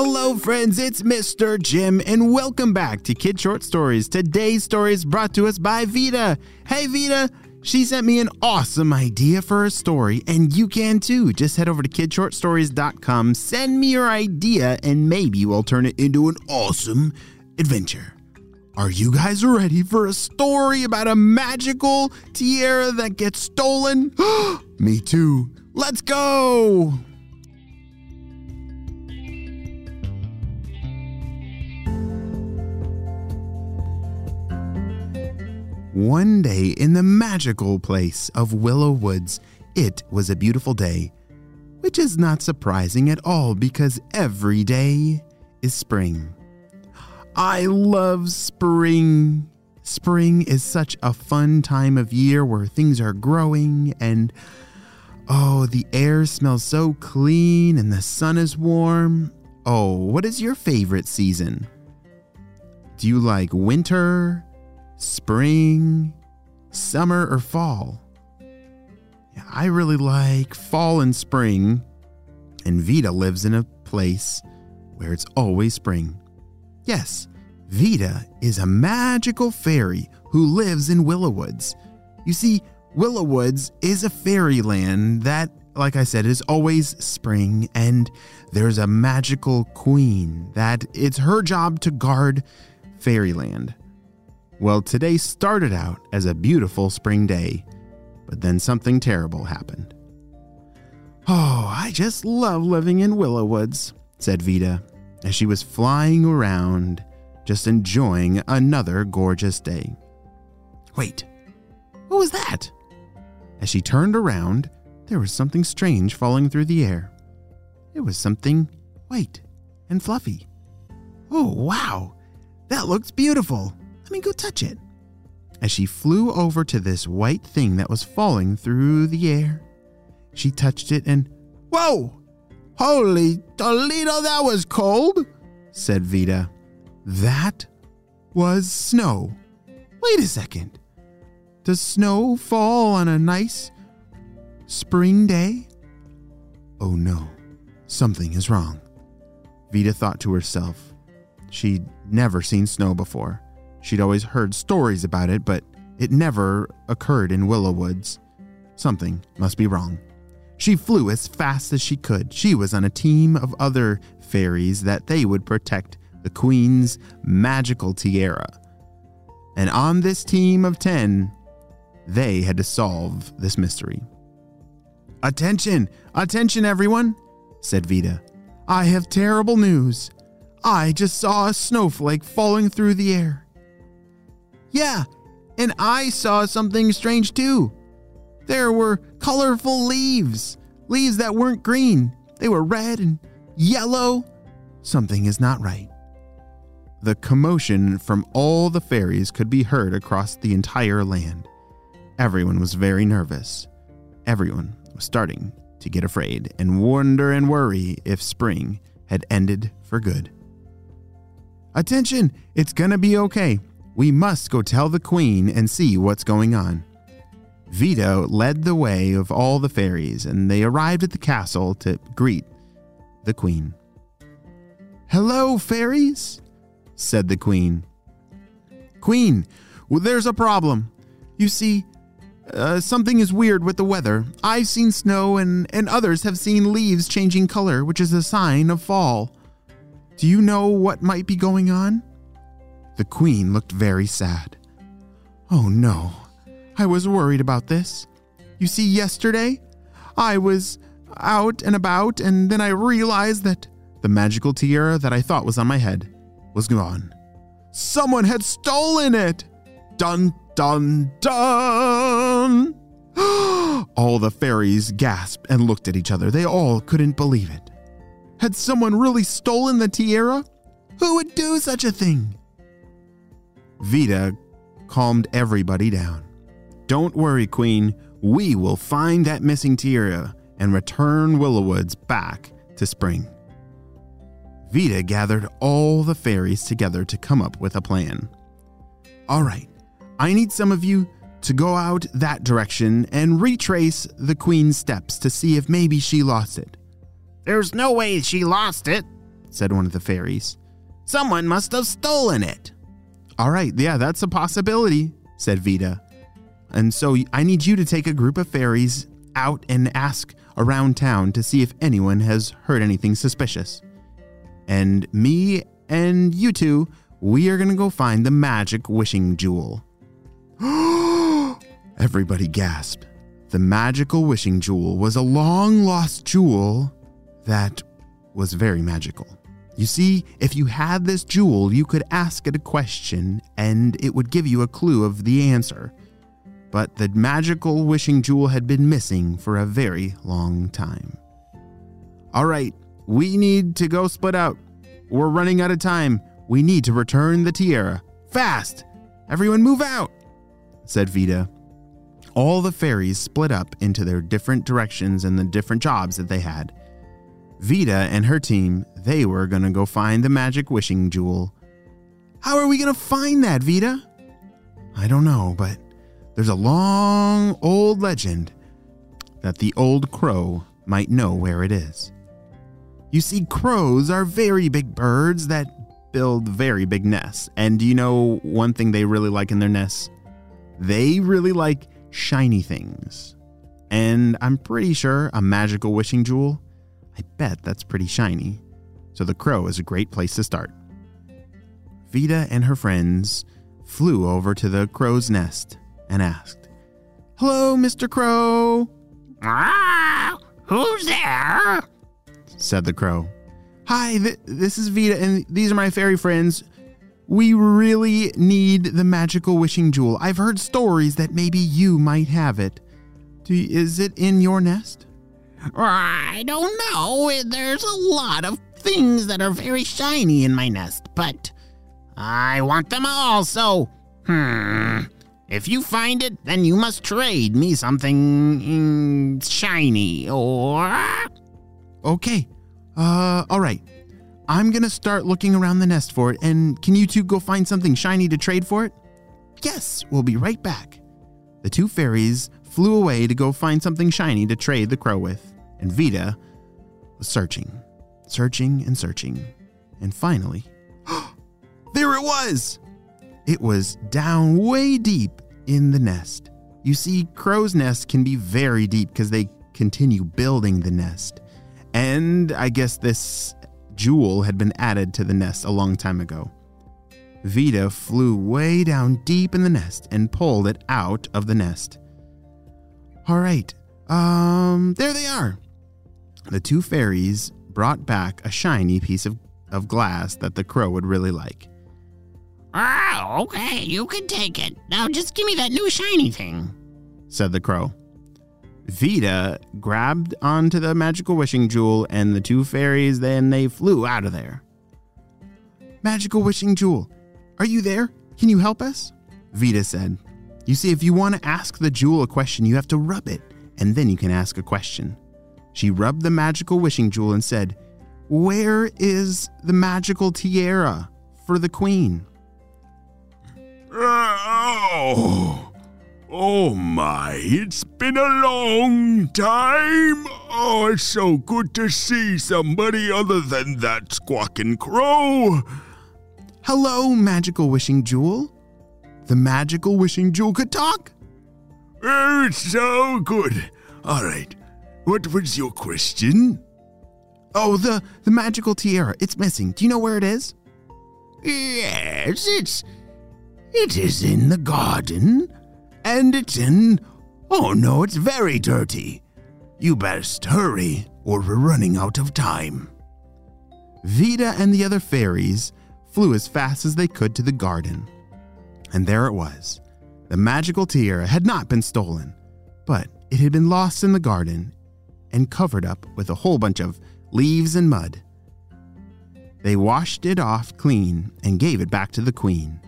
Hello, friends, it's Mr. Jim, and welcome back to Kid Short Stories. Today's story is brought to us by Vita. Hey, Vita, she sent me an awesome idea for a story, and you can too. Just head over to kidshortstories.com, send me your idea, and maybe we'll turn it into an awesome adventure. Are you guys ready for a story about a magical tiara that gets stolen? me too. Let's go! One day in the magical place of Willow Woods, it was a beautiful day, which is not surprising at all because every day is spring. I love spring. Spring is such a fun time of year where things are growing and oh, the air smells so clean and the sun is warm. Oh, what is your favorite season? Do you like winter, spring, summer, or fall? I really like fall and spring, and Vita lives in a place where it's always spring. Yes, Vita is a magical fairy who lives in Willow Woods. You see, Willow Woods is a fairyland that, like I said, is always spring, and there's a magical queen that it's her job to guard fairyland. Well, today started out as a beautiful spring day, but then something terrible happened. Oh, I just love living in Willow Woods, said Vita as she was flying around, just enjoying another gorgeous day. Wait, what was that? As she turned around, there was something strange falling through the air. It was something white and fluffy. Oh, wow, that looks beautiful. Let me go touch it. As she flew over to this white thing that was falling through the air, she touched it and, Whoa! Holy Toledo, that was cold, said Vita. That was snow. Wait a second. Does snow fall on a nice spring day? Oh no, something is wrong. Vita thought to herself. She'd never seen snow before. She'd always heard stories about it, but it never occurred in Willow Woods. Something must be wrong. She flew as fast as she could. She was on a team of other fairies that they would protect the Queen's magical tiara. And on this team of 10, they had to solve this mystery. Attention! Attention, everyone! said Vita. I have terrible news. I just saw a snowflake falling through the air. Yeah, and I saw something strange too. There were colorful leaves, leaves that weren't green. They were red and yellow. Something is not right. The commotion from all the fairies could be heard across the entire land. Everyone was very nervous. Everyone was starting to get afraid and wonder and worry if spring had ended for good. Attention, it's gonna be okay. We must go tell the queen and see what's going on. Vita led the way of all the fairies, and they arrived at the castle to greet the queen. Hello, fairies, said the queen. Queen, well, there's a problem. You see, uh, something is weird with the weather. I've seen snow, and, and others have seen leaves changing color, which is a sign of fall. Do you know what might be going on? The queen looked very sad. Oh no, I was worried about this. You see, yesterday, I was out and about, and then I realized that the magical tiara that I thought was on my head was gone. Someone had stolen it! Dun dun dun! all the fairies gasped and looked at each other. They all couldn't believe it. Had someone really stolen the tiara? Who would do such a thing? Vita calmed everybody down. Don't worry, Queen. We will find that missing tiara and return Willowwoods back to spring. Vita gathered all the fairies together to come up with a plan. All right, I need some of you to go out that direction and retrace the Queen's steps to see if maybe she lost it. There's no way she lost it, said one of the fairies. Someone must have stolen it. All right, yeah, that's a possibility, said Vita. And so I need you to take a group of fairies out and ask around town to see if anyone has heard anything suspicious. And me and you two, we are going to go find the magic wishing jewel. Everybody gasped. The magical wishing jewel was a long lost jewel that was very magical. You see, if you had this jewel, you could ask it a question and it would give you a clue of the answer. But the magical wishing jewel had been missing for a very long time. All right, we need to go split out. We're running out of time. We need to return the tiara. Fast! Everyone move out! said Vita all the fairies split up into their different directions and the different jobs that they had. Vita and her team, they were to go find the magic wishing jewel. How are we to find that, Vita? I don't know, but there's a long old legend that the old crow might know where it is. You see, crows are very big birds that build very big nests. And do you know one thing they really like in their nests? They really like shiny things. And I'm pretty sure a magical wishing jewel, I bet that's pretty shiny. So the crow is a great place to start. Vita and her friends flew over to the crow's nest and asked, Hello, Mr. Crow. Ah, who's there? said the crow. Hi, th- this is Vita, and these are my fairy friends. We really need the magical wishing jewel. I've heard stories that maybe you might have it. Do, is it in your nest? I don't know. There's a lot of things that are very shiny in my nest, but I want them all, so, hmm. If you find it, then you must trade me something mm, shiny, or. Okay. Uh, all right. I'm gonna start looking around the nest for it, and can you two go find something shiny to trade for it? Yes, we'll be right back. The two fairies flew away to go find something shiny to trade the crow with, and Vita was searching, searching, and searching. And finally, there it was! It was down way deep in the nest. You see, crow's nests can be very deep because they continue building the nest. And I guess this jewel had been added to the nest a long time ago. Vita flew way down deep in the nest and pulled it out of the nest. All right, um, there they are. The two fairies brought back a shiny piece of, of glass that the crow would really like. Oh, okay, you can take it. Now just give me that new shiny thing, said the crow. Vita grabbed onto the magical wishing jewel, and the two fairies then they flew out of there. Magical wishing jewel, are you there? Can you help us? Vita said. You see, if you want to ask the jewel a question, you have to rub it, and then you can ask a question. She rubbed the magical wishing jewel and said, Where is the magical tiara for the queen? Oh. Oh my, it's been a long time. Oh, it's so good to see somebody other than that squawking crow. Hello, magical wishing jewel. The magical wishing jewel could talk. Oh, it's so good. All right, what was your question? Oh, the the magical tiara. It's missing. Do you know where it is? Yes, it's it is in the garden and it's in. Oh no, it's very dirty. You best hurry, or we're running out of time. Vita and the other fairies flew as fast as they could to the garden. And there it was. The magical tiara had not been stolen, but it had been lost in the garden and covered up with a whole bunch of leaves and mud. They washed it off clean and gave it back to the queen.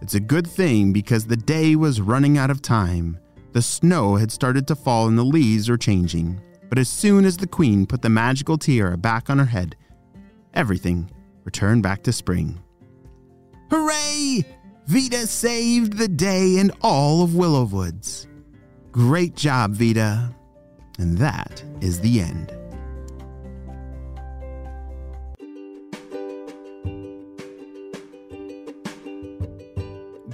It's a good thing because the day was running out of time. The snow had started to fall and the leaves were changing. But as soon as the queen put the magical tiara back on her head, everything returned back to spring. Hooray! Vita saved the day and all of Willowwoods. Great job, Vita. And that is the end.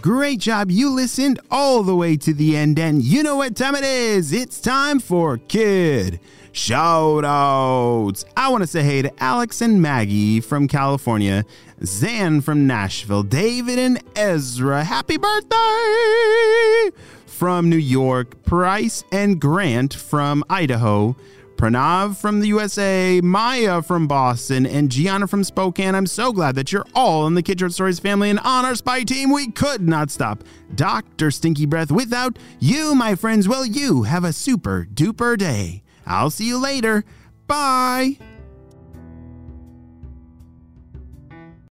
Great job. You listened all the way to the end, and you know what time it is. It's time for Kid Shout Outs. I want to say hey to Alex and Maggie from California, Zan from Nashville, David and Ezra. Happy birthday! From New York, Price and Grant from Idaho. Pranav from the USA, Maya from Boston, and Gianna from Spokane. I'm so glad that you're all in the Kid Stories family and on our spy team. We could not stop Dr. Stinky Breath without you, my friends. Well, you have a super duper day. I'll see you later. Bye.